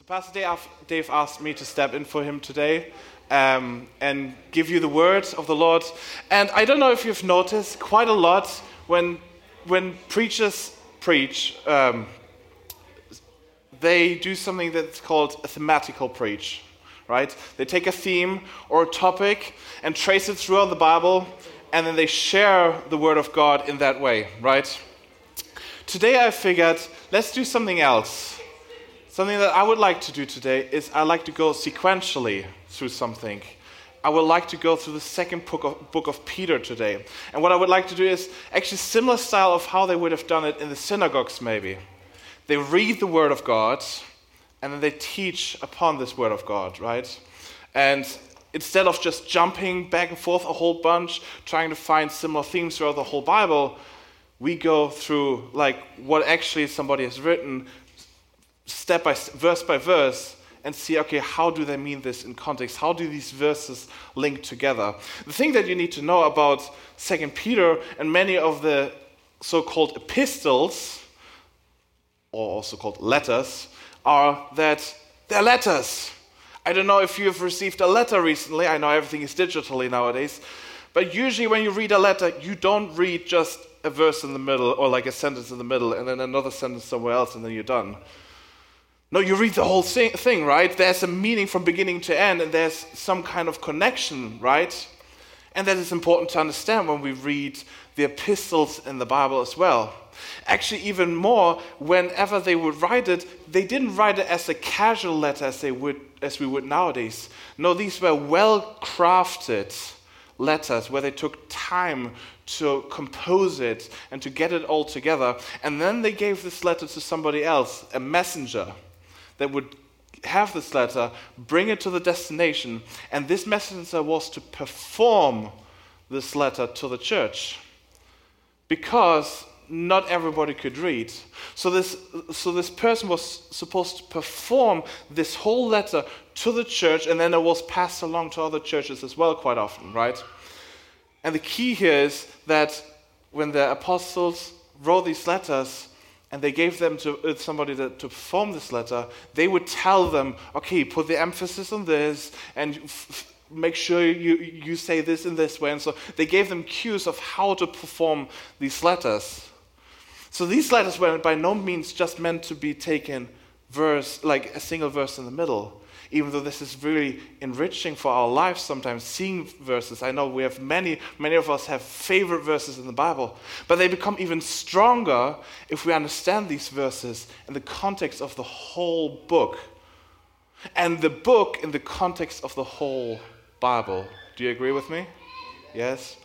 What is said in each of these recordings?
So Pastor Dave, asked me to step in for him today um, and give you the word of the Lord. And I don't know if you've noticed quite a lot when when preachers preach. Um, they do something that's called a thematical preach, right? They take a theme or a topic and trace it throughout the Bible, and then they share the Word of God in that way, right? Today I figured let's do something else. Something that I would like to do today is I like to go sequentially through something. I would like to go through the second book of, book of Peter today. And what I would like to do is actually similar style of how they would have done it in the synagogues maybe. They read the word of God and then they teach upon this word of God, right? And instead of just jumping back and forth a whole bunch trying to find similar themes throughout the whole Bible, we go through like what actually somebody has written step by verse by verse and see okay how do they mean this in context? How do these verses link together? The thing that you need to know about second peter and many of the so-called epistles or also called letters are that they're letters. I don't know if you've received a letter recently. I know everything is digitally nowadays. But usually when you read a letter you don't read just a verse in the middle or like a sentence in the middle and then another sentence somewhere else and then you're done no, you read the whole thing, right? There's a meaning from beginning to end, and there's some kind of connection, right? And that is important to understand when we read the epistles in the Bible as well. Actually, even more, whenever they would write it, they didn't write it as a casual letter as, they would, as we would nowadays. No, these were well crafted letters where they took time to compose it and to get it all together. And then they gave this letter to somebody else, a messenger that would have this letter, bring it to the destination, and this messenger was to perform this letter to the church. Because not everybody could read. So this, so this person was supposed to perform this whole letter to the church, and then it was passed along to other churches as well, quite often, right? And the key here is that when the apostles wrote these letters, and they gave them to uh, somebody to, to perform this letter, they would tell them, okay, put the emphasis on this and f- make sure you, you say this in this way. And so they gave them cues of how to perform these letters. So these letters were by no means just meant to be taken verse, like a single verse in the middle even though this is really enriching for our lives sometimes, seeing verses. I know we have many, many of us have favorite verses in the Bible, but they become even stronger if we understand these verses in the context of the whole book. And the book in the context of the whole Bible. Do you agree with me? Yes?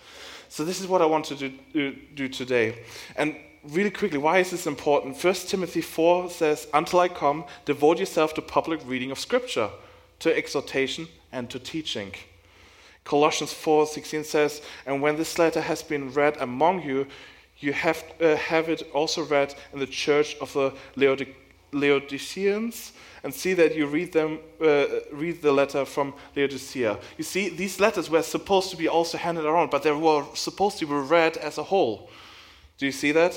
So, this is what I want to do, do today. And really quickly, why is this important? 1 Timothy 4 says, Until I come, devote yourself to public reading of Scripture, to exhortation, and to teaching. Colossians 4:16 says, "And when this letter has been read among you, you have, uh, have it also read in the church of the Laodic- Laodiceans, and see that you read them, uh, read the letter from Laodicea." You see, these letters were supposed to be also handed around, but they were supposed to be read as a whole. Do you see that?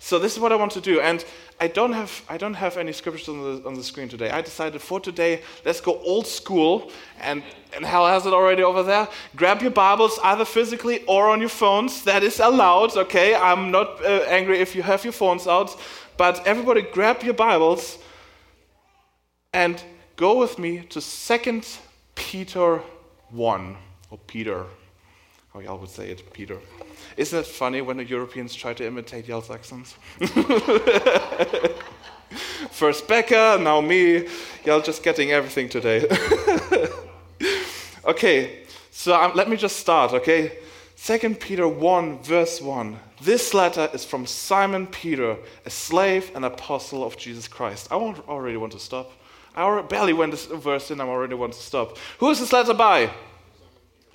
So this is what I want to do, and I don't have I don't have any scriptures on the on the screen today. I decided for today, let's go old school, and and Hal has it already over there. Grab your Bibles either physically or on your phones. That is allowed. Okay, I'm not uh, angry if you have your phones out, but everybody grab your Bibles and go with me to Second Peter one or Peter, how y'all would say it, Peter. Isn't it funny when the Europeans try to imitate y'all's accents? First Becca, now me. Y'all just getting everything today. okay, so um, let me just start, okay? Second Peter 1, verse 1. This letter is from Simon Peter, a slave and apostle of Jesus Christ. I already want to stop. I barely went this verse in, I already want to stop. Who is this letter by?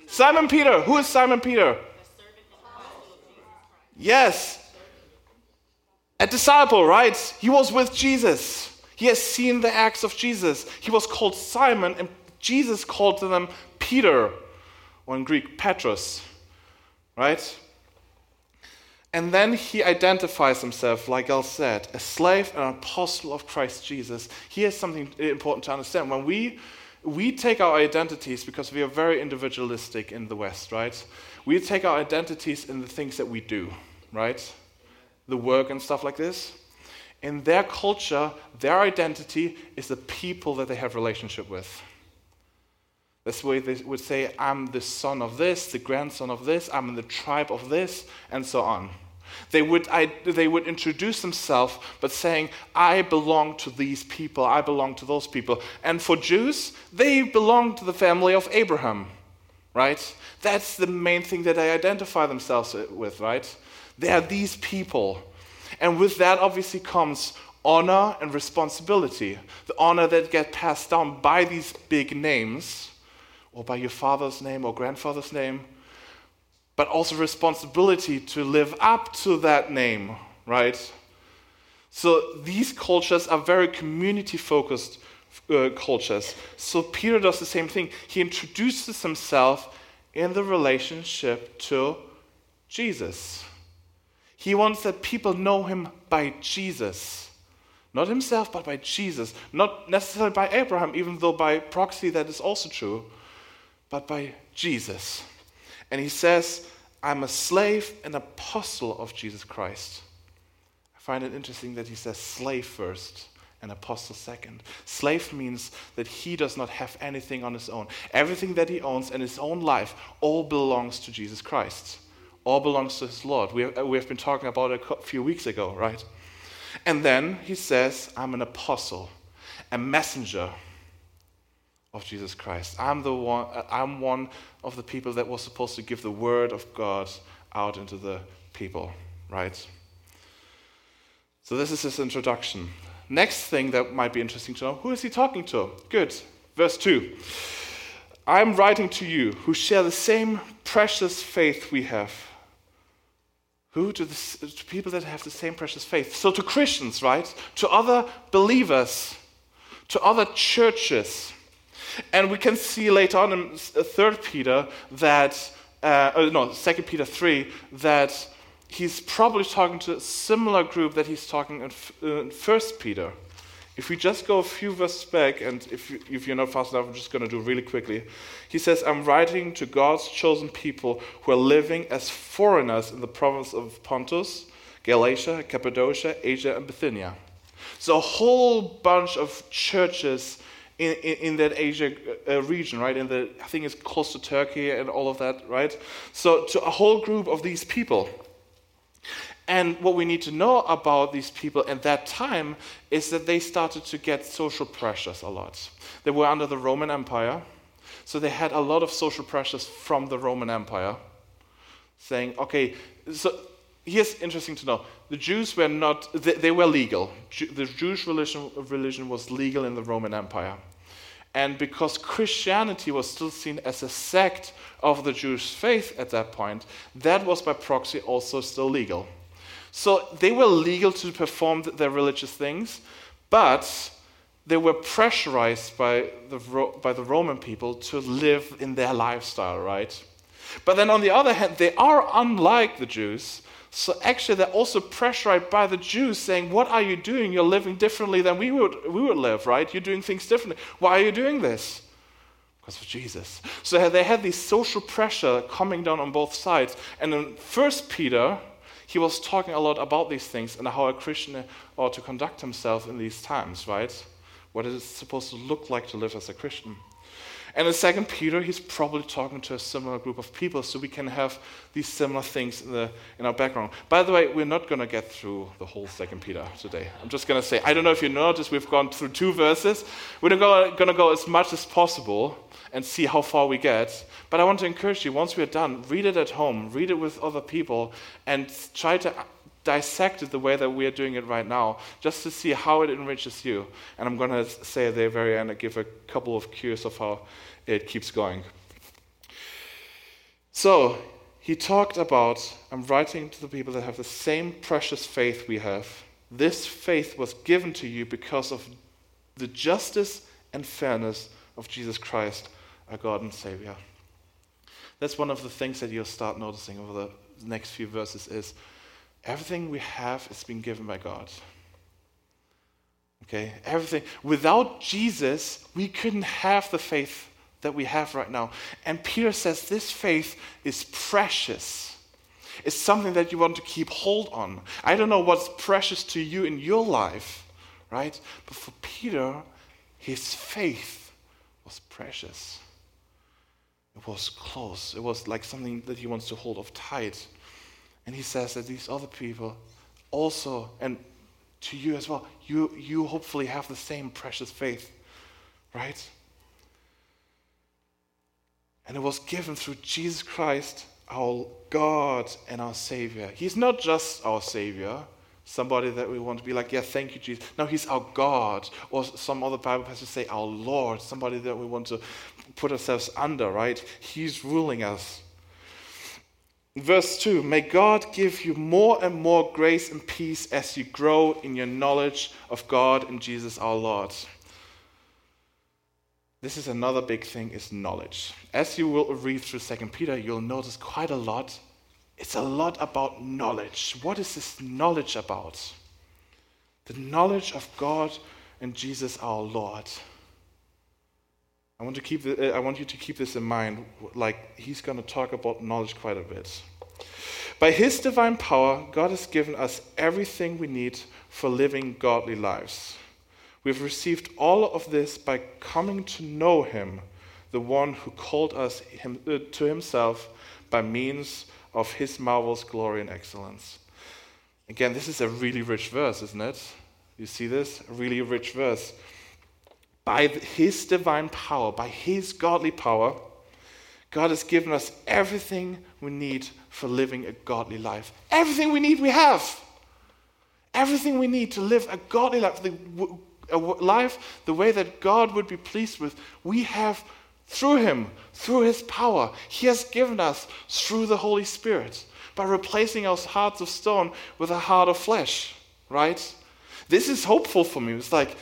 Simon Peter. Who is Simon Peter? Yes. A disciple, right? He was with Jesus. He has seen the acts of Jesus. He was called Simon, and Jesus called to them Peter, or in Greek, Petros, right? And then he identifies himself, like I said, a slave and an apostle of Christ Jesus. Here's something important to understand. When we we take our identities because we are very individualistic in the West, right? We take our identities in the things that we do, right? The work and stuff like this. In their culture, their identity is the people that they have relationship with. That's why they would say, I'm the son of this, the grandson of this, I'm in the tribe of this, and so on. They would, I, they would introduce themselves, but saying, I belong to these people, I belong to those people. And for Jews, they belong to the family of Abraham, right? That's the main thing that they identify themselves with, right? They are these people. And with that, obviously, comes honor and responsibility. The honor that gets passed down by these big names, or by your father's name or grandfather's name, but also responsibility to live up to that name, right? So these cultures are very community focused uh, cultures. So Peter does the same thing. He introduces himself in the relationship to Jesus. He wants that people know him by Jesus. Not himself, but by Jesus. Not necessarily by Abraham, even though by proxy that is also true, but by Jesus. And he says, I'm a slave and apostle of Jesus Christ. I find it interesting that he says slave first and apostle second. Slave means that he does not have anything on his own. Everything that he owns and his own life all belongs to Jesus Christ. All belongs to his Lord. We have, we have been talking about it a few weeks ago, right? And then he says, I'm an apostle, a messenger of Jesus Christ. I'm the one uh, I'm one of the people that was supposed to give the word of God out into the people, right? So this is his introduction. Next thing that might be interesting to know, who is he talking to? Good. Verse 2. I'm writing to you who share the same precious faith we have. Who? To, the, to people that have the same precious faith. So to Christians, right? To other believers, to other churches. And we can see later on in 3 Peter that, uh, oh, no, 2 Peter 3, that he's probably talking to a similar group that he's talking in, in 1 Peter. If we just go a few verses back, and if, you, if you're not fast enough, I'm just going to do really quickly. He says, I'm writing to God's chosen people who are living as foreigners in the province of Pontus, Galatia, Cappadocia, Asia, and Bithynia. So a whole bunch of churches in, in, in that Asia uh, region, right? In the, I think it's close to Turkey and all of that, right? So to a whole group of these people. And what we need to know about these people at that time is that they started to get social pressures a lot. They were under the Roman Empire, so they had a lot of social pressures from the Roman Empire, saying, okay, so here's interesting to know the Jews were not, they, they were legal. the Jewish religion, religion was legal in the Roman Empire. And because Christianity was still seen as a sect of the Jewish faith at that point, that was by proxy also still legal. So they were legal to perform their religious things, but they were pressurized by the, by the Roman people to live in their lifestyle, right? But then on the other hand, they are unlike the Jews so actually, they're also pressurized by the Jews saying, What are you doing? You're living differently than we would, we would live, right? You're doing things differently. Why are you doing this? Because of Jesus. So they had this social pressure coming down on both sides. And in First Peter, he was talking a lot about these things and how a Christian ought to conduct himself in these times, right? What is it supposed to look like to live as a Christian? And in Second Peter, he's probably talking to a similar group of people, so we can have these similar things in, the, in our background. By the way, we're not going to get through the whole Second Peter today. I'm just going to say, I don't know if you noticed, we've gone through two verses. We're going to go as much as possible and see how far we get. But I want to encourage you, once we're done, read it at home, read it with other people, and try to dissect it the way that we are doing it right now, just to see how it enriches you. And I'm going to say at the very end, I give a couple of cues of how it keeps going. So, he talked about I'm writing to the people that have the same precious faith we have. This faith was given to you because of the justice and fairness of Jesus Christ, our God and Savior. That's one of the things that you'll start noticing over the next few verses is everything we have is been given by God. Okay, everything. Without Jesus, we couldn't have the faith that we have right now. And Peter says this faith is precious. It's something that you want to keep hold on. I don't know what's precious to you in your life, right? But for Peter, his faith was precious. It was close. It was like something that he wants to hold of tight. And he says that these other people also, and to you as well, you, you hopefully have the same precious faith, right? And it was given through Jesus Christ, our God and our Savior. He's not just our Savior, somebody that we want to be like, yeah, thank you, Jesus. No, He's our God. Or some other Bible passages say our Lord, somebody that we want to put ourselves under, right? He's ruling us. Verse 2 May God give you more and more grace and peace as you grow in your knowledge of God and Jesus our Lord. This is another big thing is knowledge. As you will read through 2 Peter, you'll notice quite a lot. It's a lot about knowledge. What is this knowledge about? The knowledge of God and Jesus our Lord. I want, to keep uh, I want you to keep this in mind. Like, he's going to talk about knowledge quite a bit. By his divine power, God has given us everything we need for living godly lives. We've received all of this by coming to know him, the one who called us him, uh, to himself by means of his marvelous glory and excellence. Again, this is a really rich verse, isn't it? You see this? A really rich verse by His divine power, by His godly power, God has given us everything we need for living a godly life. Everything we need, we have. Everything we need to live a godly life, a life the way that God would be pleased with, we have through Him, through His power. He has given us through the Holy Spirit by replacing our hearts of stone with a heart of flesh, right? This is hopeful for me. It's like,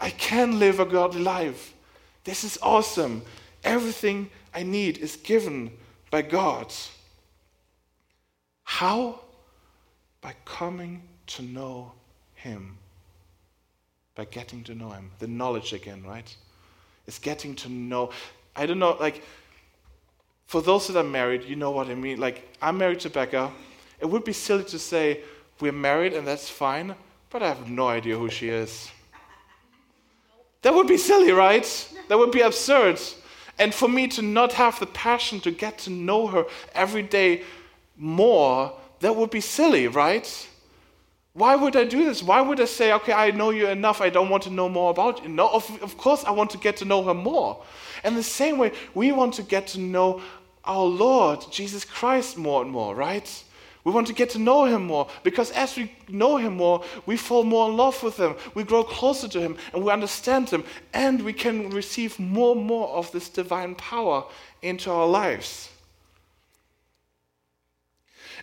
I can live a godly life. This is awesome. Everything I need is given by God. How? By coming to know Him. By getting to know Him. The knowledge again, right? It's getting to know. I don't know, like, for those that are married, you know what I mean. Like, I'm married to Becca. It would be silly to say, we're married and that's fine, but I have no idea who she is. That would be silly, right? That would be absurd. And for me to not have the passion to get to know her every day more, that would be silly, right? Why would I do this? Why would I say, okay, I know you enough, I don't want to know more about you? No, of, of course I want to get to know her more. And the same way, we want to get to know our Lord, Jesus Christ, more and more, right? We want to get to know him more because as we know him more, we fall more in love with him. We grow closer to him and we understand him and we can receive more and more of this divine power into our lives.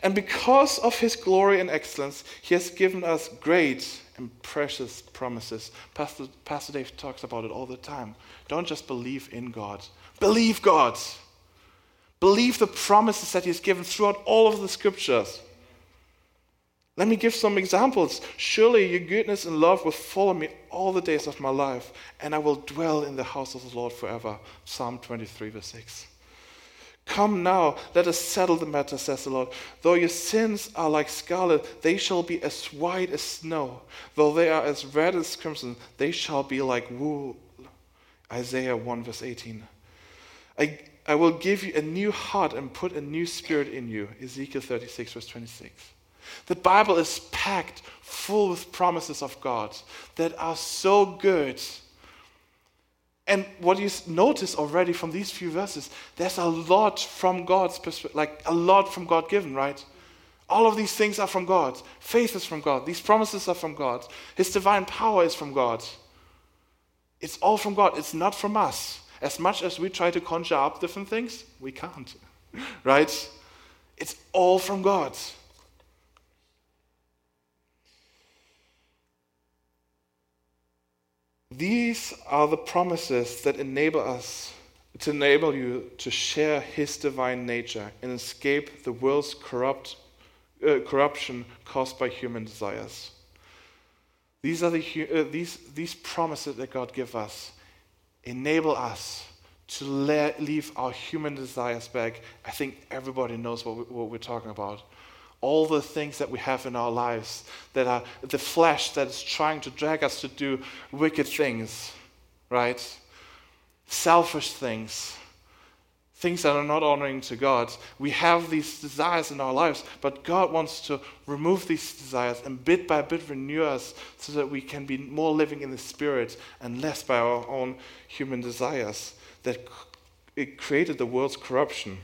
And because of his glory and excellence, he has given us great and precious promises. Pastor, Pastor Dave talks about it all the time. Don't just believe in God, believe God. Believe the promises that He's given throughout all of the scriptures. Let me give some examples. Surely your goodness and love will follow me all the days of my life, and I will dwell in the house of the Lord forever. Psalm 23, verse 6. Come now, let us settle the matter, says the Lord. Though your sins are like scarlet, they shall be as white as snow. Though they are as red as crimson, they shall be like wool. Isaiah 1, verse 18. I, I will give you a new heart and put a new spirit in you. Ezekiel 36, verse 26. The Bible is packed full with promises of God that are so good. And what you notice already from these few verses, there's a lot from God's perspective, like a lot from God given, right? All of these things are from God. Faith is from God. These promises are from God. His divine power is from God. It's all from God. It's not from us. As much as we try to conjure up different things, we can't. right? It's all from God. These are the promises that enable us to enable you to share his divine nature and escape the world's corrupt uh, corruption caused by human desires. These are the uh, these these promises that God gives us enable us to leave our human desires back. I think everybody knows what, we, what we're talking about. All the things that we have in our lives that are the flesh that is trying to drag us to do wicked things, right? Selfish things, things that are not honoring to God. We have these desires in our lives, but God wants to remove these desires and bit by bit renew us so that we can be more living in the Spirit and less by our own human desires that it created the world's corruption.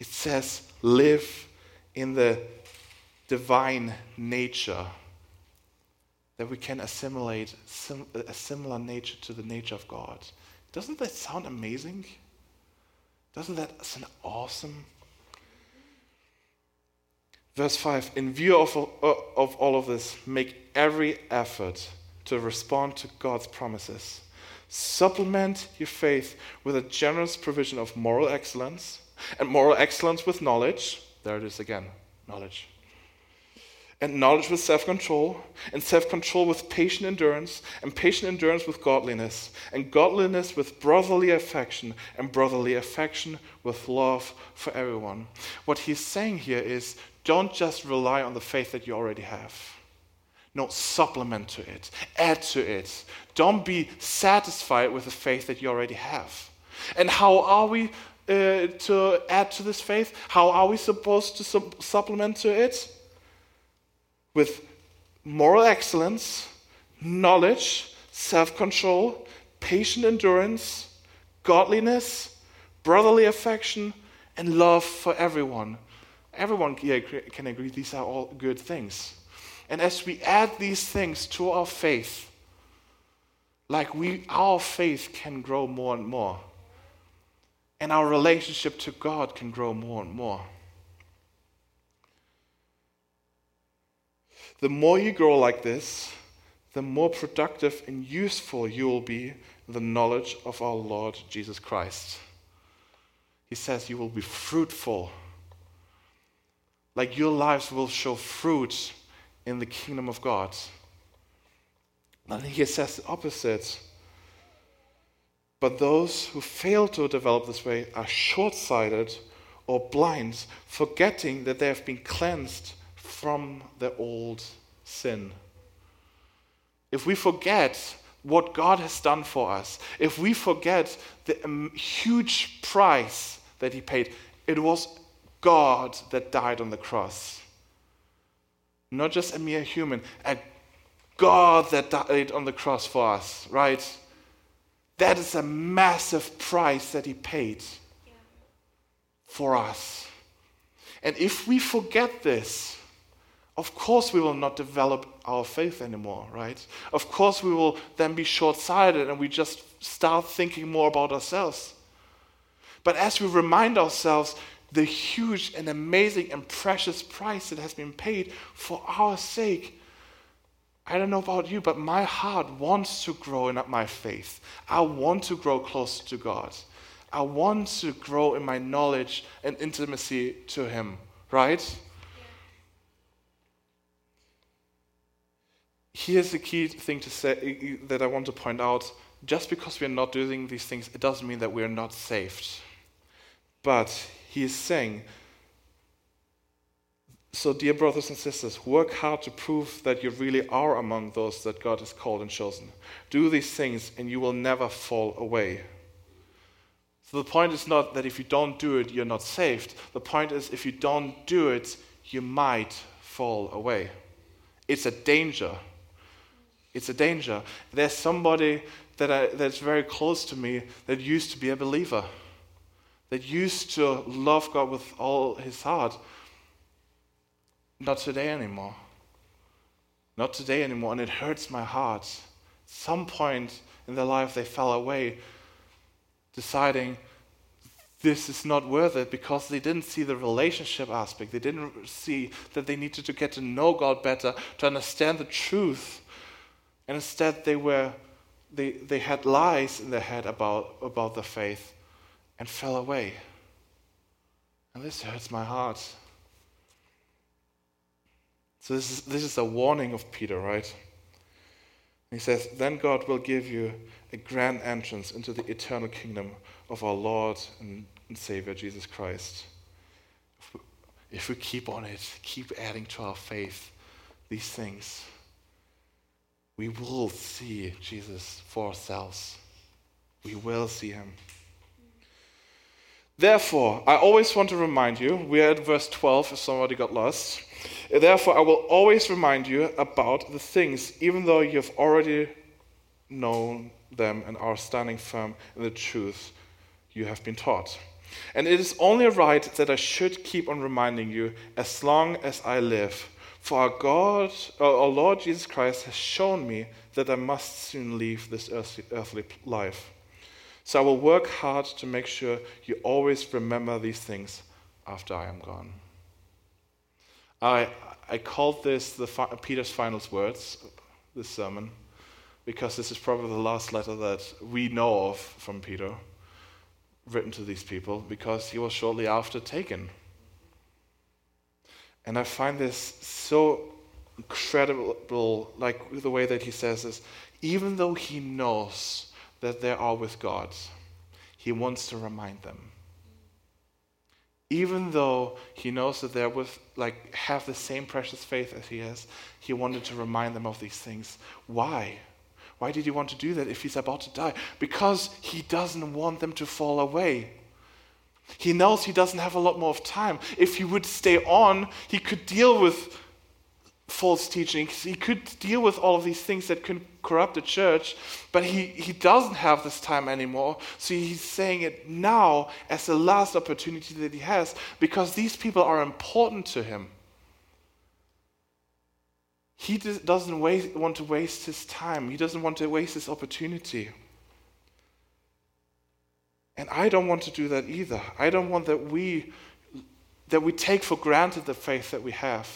It says, live in the divine nature. That we can assimilate a similar nature to the nature of God. Doesn't that sound amazing? Doesn't that sound awesome? Verse 5 In view of, uh, of all of this, make every effort to respond to God's promises. Supplement your faith with a generous provision of moral excellence, and moral excellence with knowledge. There it is again knowledge and knowledge with self control, and self control with patient endurance, and patient endurance with godliness, and godliness with brotherly affection, and brotherly affection with love for everyone. What he's saying here is don't just rely on the faith that you already have. No, supplement to it, add to it. Don't be satisfied with the faith that you already have. And how are we uh, to add to this faith? How are we supposed to su- supplement to it? With moral excellence, knowledge, self control, patient endurance, godliness, brotherly affection, and love for everyone. Everyone can agree these are all good things. And as we add these things to our faith, like we our faith can grow more and more. And our relationship to God can grow more and more. The more you grow like this, the more productive and useful you will be in the knowledge of our Lord Jesus Christ. He says you will be fruitful. Like your lives will show fruit in the kingdom of God. And he says the opposite. But those who fail to develop this way are short sighted or blind, forgetting that they have been cleansed from the old sin. If we forget what God has done for us, if we forget the um, huge price that He paid, it was God that died on the cross. Not just a mere human, a God that died on the cross for us, right? That is a massive price that He paid yeah. for us. And if we forget this, of course we will not develop our faith anymore, right? Of course we will then be short sighted and we just start thinking more about ourselves. But as we remind ourselves the huge and amazing and precious price that has been paid for our sake, I don't know about you, but my heart wants to grow in my faith. I want to grow closer to God. I want to grow in my knowledge and intimacy to Him, right? Here's the key thing to say that I want to point out. Just because we are not doing these things, it doesn't mean that we are not saved. But he is saying, so, dear brothers and sisters, work hard to prove that you really are among those that God has called and chosen. Do these things, and you will never fall away. So, the point is not that if you don't do it, you're not saved. The point is, if you don't do it, you might fall away. It's a danger it's a danger. There's somebody that I, that's very close to me that used to be a believer, that used to love God with all his heart. Not today anymore. Not today anymore. And it hurts my heart. At Some point in their life, they fell away, deciding this is not worth it because they didn't see the relationship aspect. They didn't see that they needed to get to know God better, to understand the truth and instead, they, were, they, they had lies in their head about, about the faith and fell away. And this hurts my heart. So this is, this is a warning of Peter, right? He says, Then God will give you a grand entrance into the eternal kingdom of our Lord and, Savior Jesus Christ. If we, if we keep on it, keep adding to our faith these things, we will see Jesus for ourselves. We will see him. Therefore, I always want to remind you, we are at verse 12 if somebody got lost. Therefore, I will always remind you about the things, even though you have already known them and are standing firm in the truth you have been taught. And it is only right that I should keep on reminding you as long as I live. For our God, uh, our Lord Jesus Christ has shown me that I must soon leave this earthly life. So I will work hard to make sure you always remember these things after I am gone. I, I called this the, Peter's final words, this sermon, because this is probably the last letter that we know of from Peter, written to these people, because he was shortly after taken. And I find this so incredible, like the way that he says this, even though he knows that they are with God, he wants to remind them. Even though he knows that they're with, like, have the same precious faith as he has, he wanted to remind them of these things. Why? Why did he want to do that if he's about to die? Because he doesn't want them to fall away. He knows he doesn't have a lot more of time. If he would stay on, he could deal with false teachings. He could deal with all of these things that can corrupt the church, but he, he doesn't have this time anymore. So he's saying it now as the last opportunity that he has because these people are important to him. He doesn't waste, want to waste his time, he doesn't want to waste his opportunity. And I don't want to do that either. I don't want that we that we take for granted the faith that we have.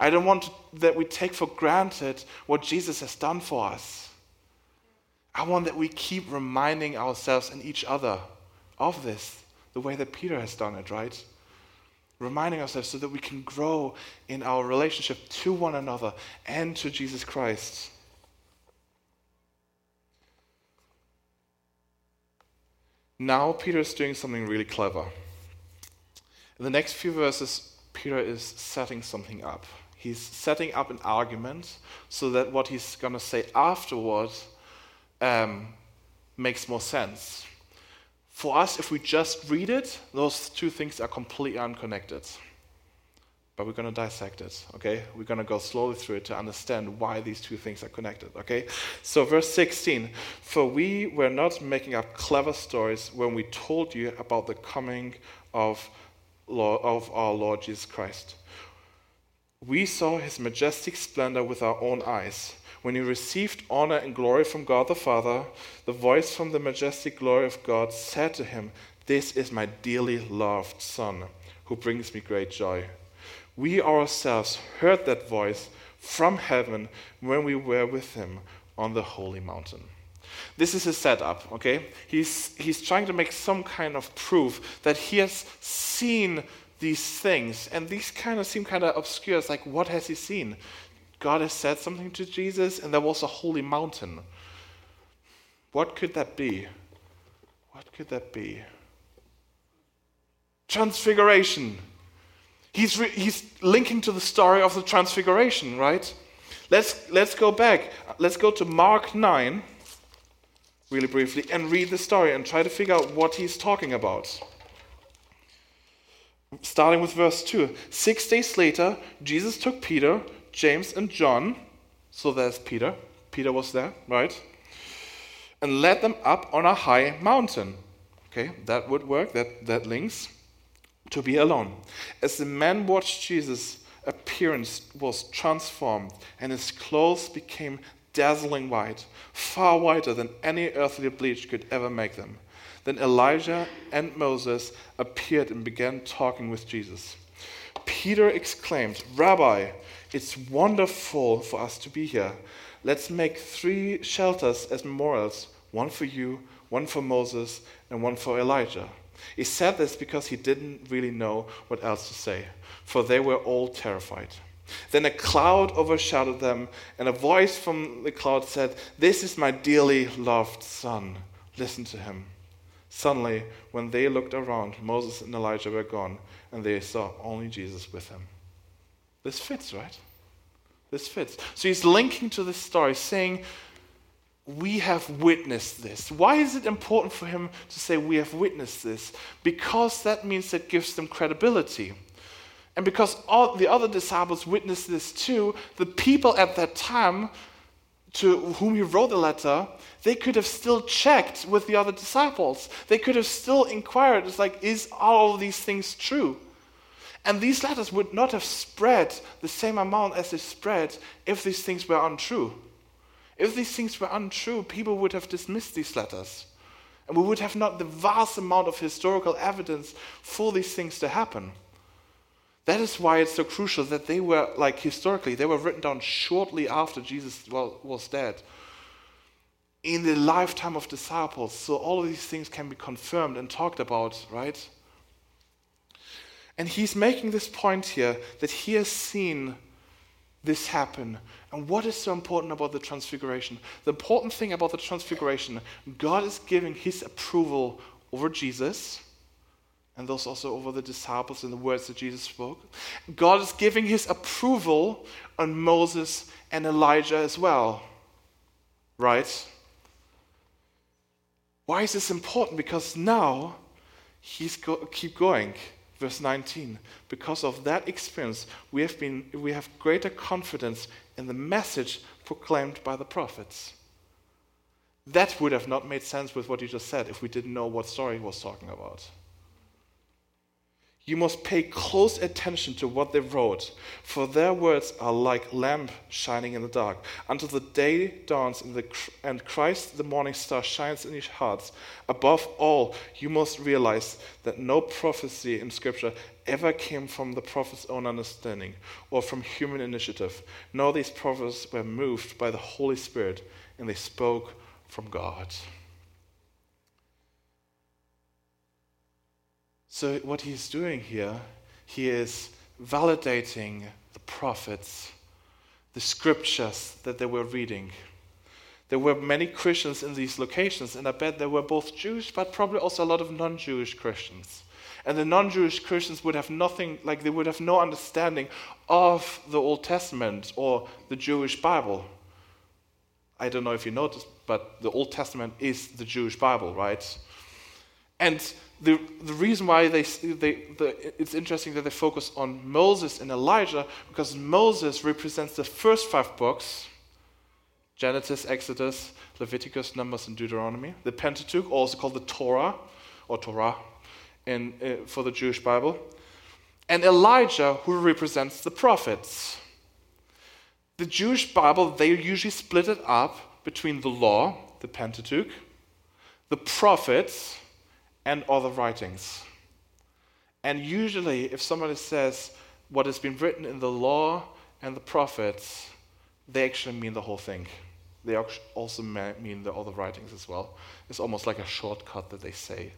I don't want that we take for granted what Jesus has done for us. I want that we keep reminding ourselves and each other of this, the way that Peter has done it, right? Reminding ourselves so that we can grow in our relationship to one another and to Jesus Christ. Now, Peter is doing something really clever. In the next few verses, Peter is setting something up. He's setting up an argument so that what he's going to say afterwards um, makes more sense. For us, if we just read it, those two things are completely unconnected. But we're going to dissect it, okay? We're going to go slowly through it to understand why these two things are connected, okay? So, verse 16 For we were not making up clever stories when we told you about the coming of, of our Lord Jesus Christ we saw his majestic splendor with our own eyes. When he received honor and glory from God the Father, the voice from the majestic glory of God said to him, This is my dearly loved Son, who brings me great joy. We ourselves heard that voice from heaven when we were with him on the holy mountain. This is his setup, okay? He's, he's trying to make some kind of proof that he has seen these things, and these kind of seem kind of obscure. It's like, what has he seen? God has said something to Jesus, and there was a holy mountain. What could that be? What could that be? Transfiguration. He's, re- he's linking to the story of the Transfiguration, right? Let's, let's go back. Let's go to Mark 9, really briefly, and read the story and try to figure out what he's talking about starting with verse 2. Six days later, Jesus took Peter, James, and John. So there's Peter. Peter was there, right? And led them up on a high mountain. Okay, that would work, that, that links. To be alone. As the man watched Jesus' appearance was transformed, and his clothes became dazzling white, far whiter than any earthly bleach could ever make them. Then Elijah and Moses appeared and began talking with Jesus. Peter exclaimed, Rabbi, it's wonderful for us to be here. Let's make three shelters as memorials one for you, one for Moses, and one for Elijah. He said this because he didn't really know what else to say, for they were all terrified. Then a cloud overshadowed them, and a voice from the cloud said, This is my dearly loved son. Listen to him. Suddenly, when they looked around, Moses and Elijah were gone, and they saw only Jesus with him. This fits, right? This fits. So he's linking to this story, saying, We have witnessed this. Why is it important for him to say, We have witnessed this? Because that means it gives them credibility. And because all the other disciples witnessed this too, the people at that time to whom he wrote the letter, they could have still checked with the other disciples. They could have still inquired, it's like, is all of these things true? And these letters would not have spread the same amount as they spread if these things were untrue. If these things were untrue, people would have dismissed these letters. And we would have not the vast amount of historical evidence for these things to happen. That is why it's so crucial that they were, like historically, they were written down shortly after Jesus was dead. In the lifetime of disciples, so all of these things can be confirmed and talked about, right? And he's making this point here that he has seen this happen. And what is so important about the transfiguration? The important thing about the transfiguration, God is giving his approval over Jesus and those also over the disciples and the words that Jesus spoke. God is giving his approval on Moses and Elijah as well. Right? Why is this important? Because now he's go- keep going. Verse 19. Because of that experience, we have, been, we have greater confidence in the message proclaimed by the prophets. That would have not made sense with what you just said if we didn't know what story he was talking about. You must pay close attention to what they wrote, for their words are like lamp shining in the dark, until the day dawns and, the, and Christ, the morning star, shines in your hearts. Above all, you must realize that no prophecy in Scripture ever came from the prophet's own understanding or from human initiative. No, these prophets were moved by the Holy Spirit, and they spoke from God. So, what he's doing here, he is validating the prophets, the scriptures that they were reading. There were many Christians in these locations, and I bet there were both Jewish, but probably also a lot of non Jewish Christians. And the non Jewish Christians would have nothing, like they would have no understanding of the Old Testament or the Jewish Bible. I don't know if you noticed, but the Old Testament is the Jewish Bible, right? And the, the reason why they, they the, it's interesting that they focus on Moses and Elijah because Moses represents the first five books Genesis, Exodus, Leviticus, Numbers, and Deuteronomy. The Pentateuch, also called the Torah or Torah in, uh, for the Jewish Bible. And Elijah, who represents the prophets. The Jewish Bible, they usually split it up between the law, the Pentateuch, the prophets, and other writings. And usually, if somebody says what has been written in the law and the prophets, they actually mean the whole thing. They also mean the other writings as well. It's almost like a shortcut that they say,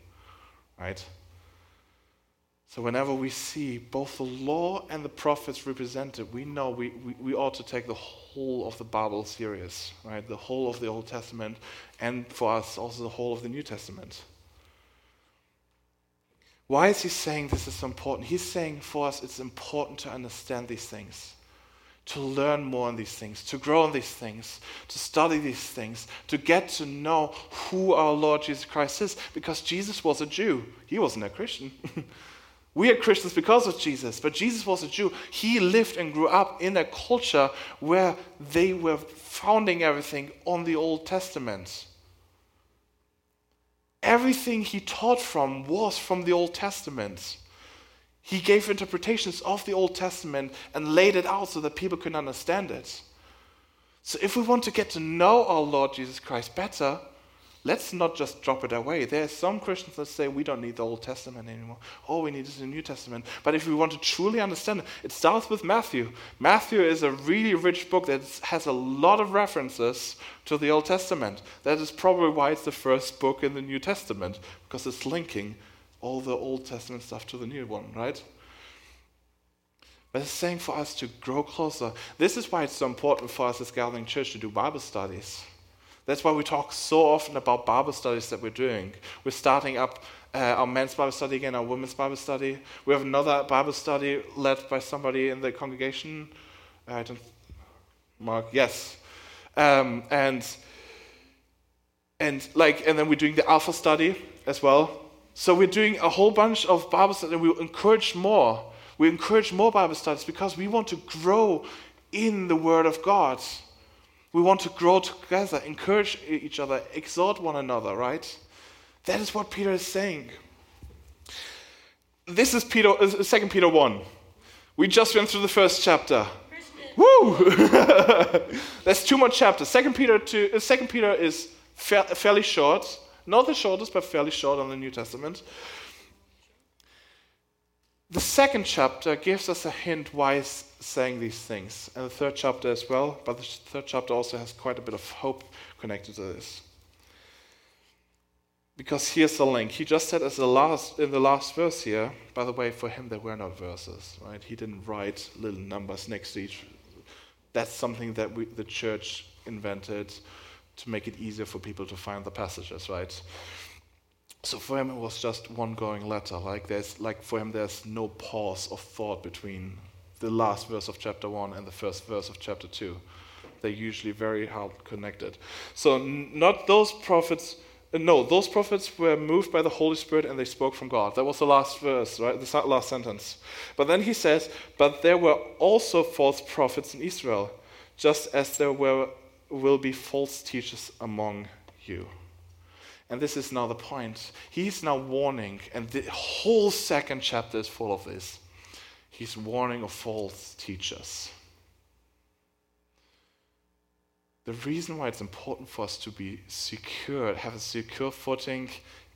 right? So, whenever we see both the law and the prophets represented, we know we, we, we, ought to take the whole of the Bible serious, right? The whole of the Old Testament, and for us, also the whole of the New Testament. Why is he saying this is important? He's saying for us it's important to understand these things, to learn more on these things, to grow on these things, to study these things, to get to know who our Lord Jesus Christ is, because Jesus was a Jew. He wasn't a Christian. we are Christians because of Jesus, but Jesus was a Jew. He lived and grew up in a culture where they were founding everything on the Old Testament. Everything he taught from was from the Old Testament. He gave interpretations of the Old Testament and laid it out so that people could understand it. So, if we want to get to know our Lord Jesus Christ better, let's not just drop it away. There are some Christians that say we don't need the Old Testament anymore. All we need is the New Testament. But if we want to truly understand it, it starts with Matthew. Matthew is a really rich book that has a lot of references to the Old Testament. That is probably why it's the first book in the New Testament, because it's linking all the Old Testament stuff to the new one, right? But it's saying for us to grow closer. This is why it's so important for us as Gathering Church to do Bible studies. That's why we talk so often about Bible studies that we're doing. We're starting up uh, our men's Bible study again, our women's Bible study. We have another Bible study led by somebody in the congregation. I don't, Mark, yes. Um, and and like, and then we're doing the Alpha study as well. So we're doing a whole bunch of Bible studies, and we encourage more. We encourage more Bible studies because we want to grow in the Word of God. We want to grow together, encourage each other, exhort one another, right? That is what Peter is saying. This is Peter, uh, 2 Peter 1. We just went through the first chapter. Woo! That's too much chapters. Second Peter, two, uh, Second Peter is fa- fairly short, not the shortest, but fairly short on the New Testament. The second chapter gives us a hint why he's saying these things, and the third chapter as well, but the third chapter also has quite a bit of hope connected to this. Because here's the link. He just said as the last in the last verse here, by the way, for him there were not verses, right? He didn't write little numbers next to each. That's something that we, the church invented to make it easier for people to find the passages, right? So for him it was just one going letter. Like there's like for him there's no pause of thought between the last verse of chapter one and the first verse of chapter two. They're usually very hard connected. So not those prophets uh, no, those prophets were moved by the Holy Spirit and they spoke from God. That was the last verse, right? The last sentence. But then he says, But there were also false prophets in Israel, just as there were, will be false teachers among you. And this is now the point. He's now warning, and the whole second chapter is full of this. He's warning of false teachers. The reason why it's important for us to be secure, have a secure footing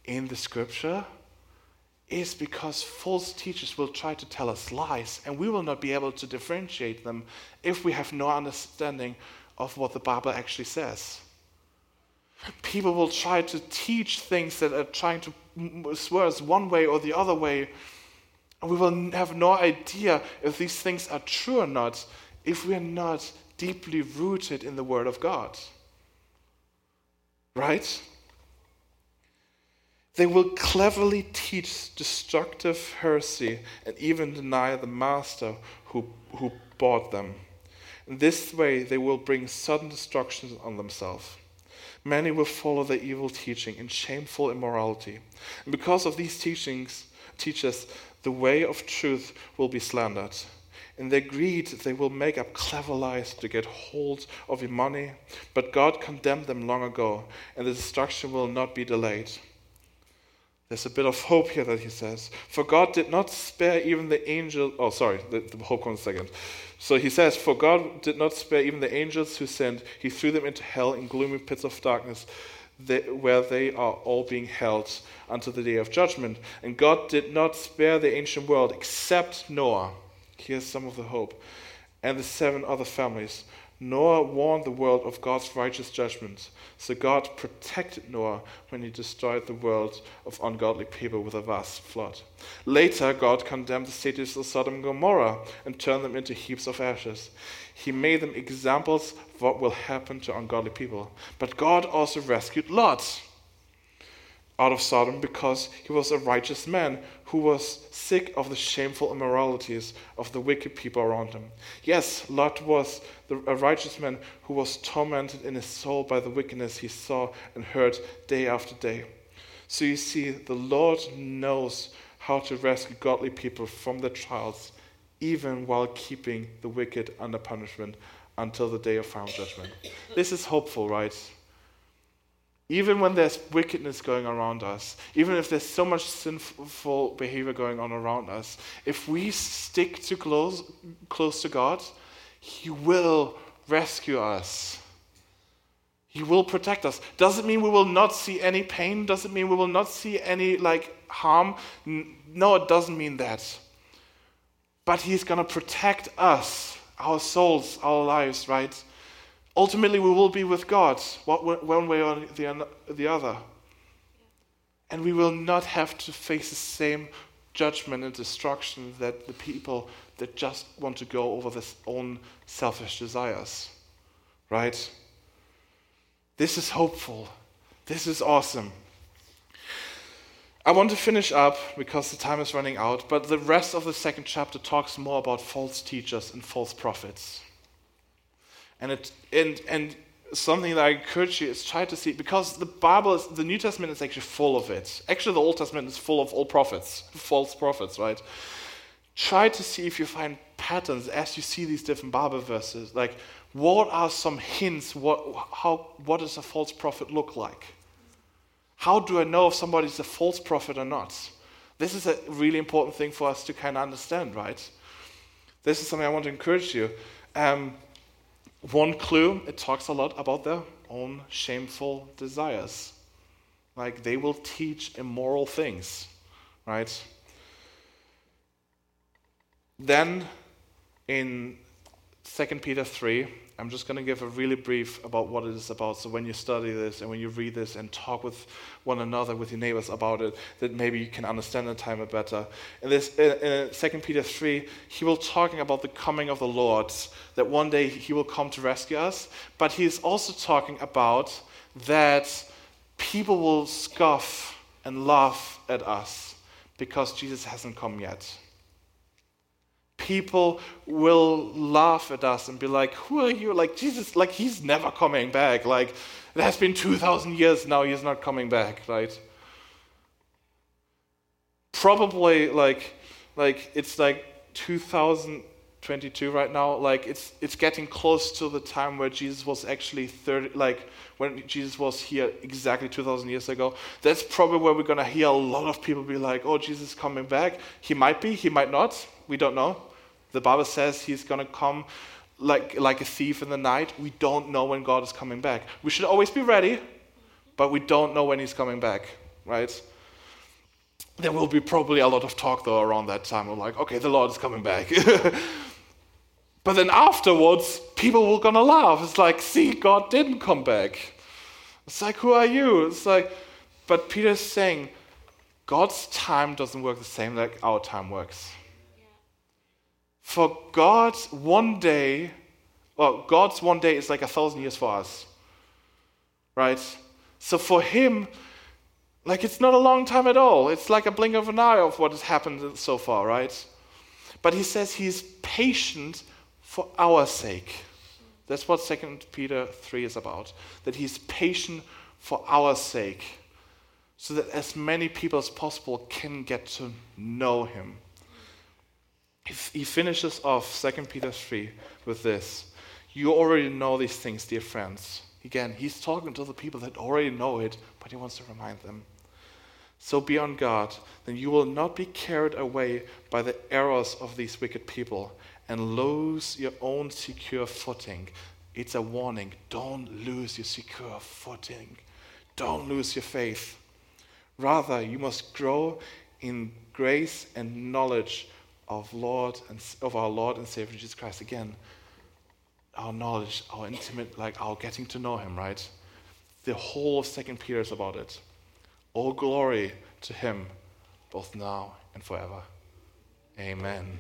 in the scripture, is because false teachers will try to tell us lies, and we will not be able to differentiate them if we have no understanding of what the Bible actually says. People will try to teach things that are trying to swear us one way or the other way, and we will have no idea if these things are true or not if we are not deeply rooted in the Word of God. Right? They will cleverly teach destructive heresy and even deny the master who, who bought them. In this way, they will bring sudden destruction on themselves. Many will follow their evil teaching and shameful immorality. And because of these teachings, teachers, the way of truth will be slandered. In their greed, they will make up clever lies to get hold of your money. But God condemned them long ago, and the destruction will not be delayed. There's a bit of hope here that he says. For God did not spare even the angel. Oh, sorry, the, the hope comes second. So he says, For God did not spare even the angels who sinned. He threw them into hell in gloomy pits of darkness, where they are all being held until the day of judgment. And God did not spare the ancient world except Noah Here's some of the hope. And the seven other families. Noah warned the world of God's righteous judgment. So God protected Noah when he destroyed the world of ungodly people with a vast flood. Later, God condemned the cities of Sodom and Gomorrah and turned them into heaps of ashes. He made them examples of what will happen to ungodly people. But God also rescued Lot out of Sodom because he was a righteous man who was sick of the shameful immoralities of the wicked people around him. Yes, Lot was the, a righteous man who was tormented in his soul by the wickedness he saw and heard day after day. So you see, the Lord knows how to rescue godly people from their trials, even while keeping the wicked under punishment until the day of final judgment. This is hopeful, right? Even when there's wickedness going around us, even if there's so much sinful behavior going on around us, if we stick too close, close to God, He will rescue us. He will protect us. Doesn't mean we will not see any pain. Doesn't mean we will not see any like harm. No, it doesn't mean that. But He's going to protect us, our souls, our lives, right? Ultimately, we will be with God, one way or the other. And we will not have to face the same judgment and destruction that the people that just want to go over their own selfish desires. Right? This is hopeful. This is awesome. I want to finish up because the time is running out, but the rest of the second chapter talks more about false teachers and false prophets. And it and and something that I encourage you is try to see because the Bible is the New Testament is actually full of it. Actually, the Old Testament is full of all prophets, false prophets, right? Try to see if you find patterns as you see these different Bible verses. Like, what are some hints? What how what does a false prophet look like? How do I know if somebody's a false prophet or not? This is a really important thing for us to kind of understand, right? This is something I want to encourage you. Um, one clue, it talks a lot about their own shameful desires. Like they will teach immoral things, right? Then in 2 Peter 3, I'm just going to give a really brief about what it is about. So when you study this and when you read this and talk with one another, with your neighbors about it, that maybe you can understand the time better. In this, in 2 Peter 3, he will talking about the coming of the Lord, that one day he will come to rescue us. But he is also talking about that people will scoff and laugh at us because Jesus hasn't come yet people will laugh at us and be like, Who are you? Like, Jesus, like, he's never coming back. Like, it has been 2,000 years now, he's not coming back, right? Probably, like, like it's like 2022 right now. Like, it's, it's getting close to the time where Jesus was actually 30, like, when Jesus was here exactly 2,000 years ago. That's probably where we're going to hear a lot of people be like, Oh, Jesus is coming back. He might be, he might not. We don't know. The Bible says he's going to come like, like a thief in the night. We don't know when God is coming back. We should always be ready, but we don't know when he's coming back, right? There will be probably a lot of talk though around that time. We're like, okay, the Lord is coming back. but then afterwards, people were gonna laugh. It's like, see, God didn't come back. It's like, who are you? It's like, but Peter's saying, God's time doesn't work the same like our time works. For God's one day, well, God's one day is like a thousand years for us. Right? So for Him, like it's not a long time at all. It's like a blink of an eye of what has happened so far, right? But He says He's patient for our sake. That's what 2 Peter 3 is about. That He's patient for our sake. So that as many people as possible can get to know Him he finishes off 2 Peter 3 with this. You already know these things, dear friends. Again, he's talking to the people that already know it, but he wants to remind them. So be on guard, then you will not be carried away by the errors of these wicked people and lose your own secure footing. It's a warning. Don't lose your secure footing. Don't lose your faith. Rather, you must grow in grace and knowledge of Lord and of our Lord and Savior Jesus Christ. Again, our knowledge, our intimate, like our getting to know Him, right? The whole of Second Peter is about it. All glory to Him, both now and forever. Amen.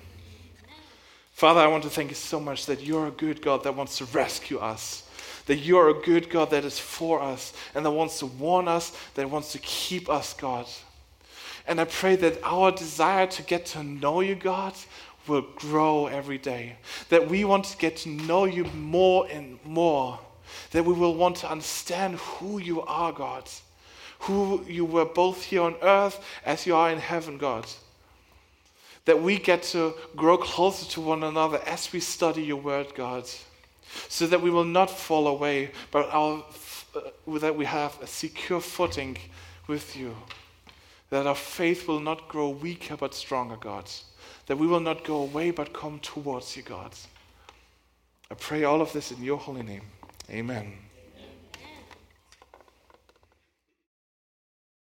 Father, I want to thank you so much that you're a good God that wants to rescue us. That you're a good God that is for us and that wants to warn us, that wants to keep us, God. And I pray that our desire to get to know you, God, will grow every day. That we want to get to know you more and more. That we will want to understand who you are, God. Who you were both here on earth as you are in heaven, God. That we get to grow closer to one another as we study your word, God. So that we will not fall away, but our, uh, that we have a secure footing with you that our faith will not grow weaker but stronger, God. That we will not go away but come towards you, God. I pray all of this in your holy name. Amen.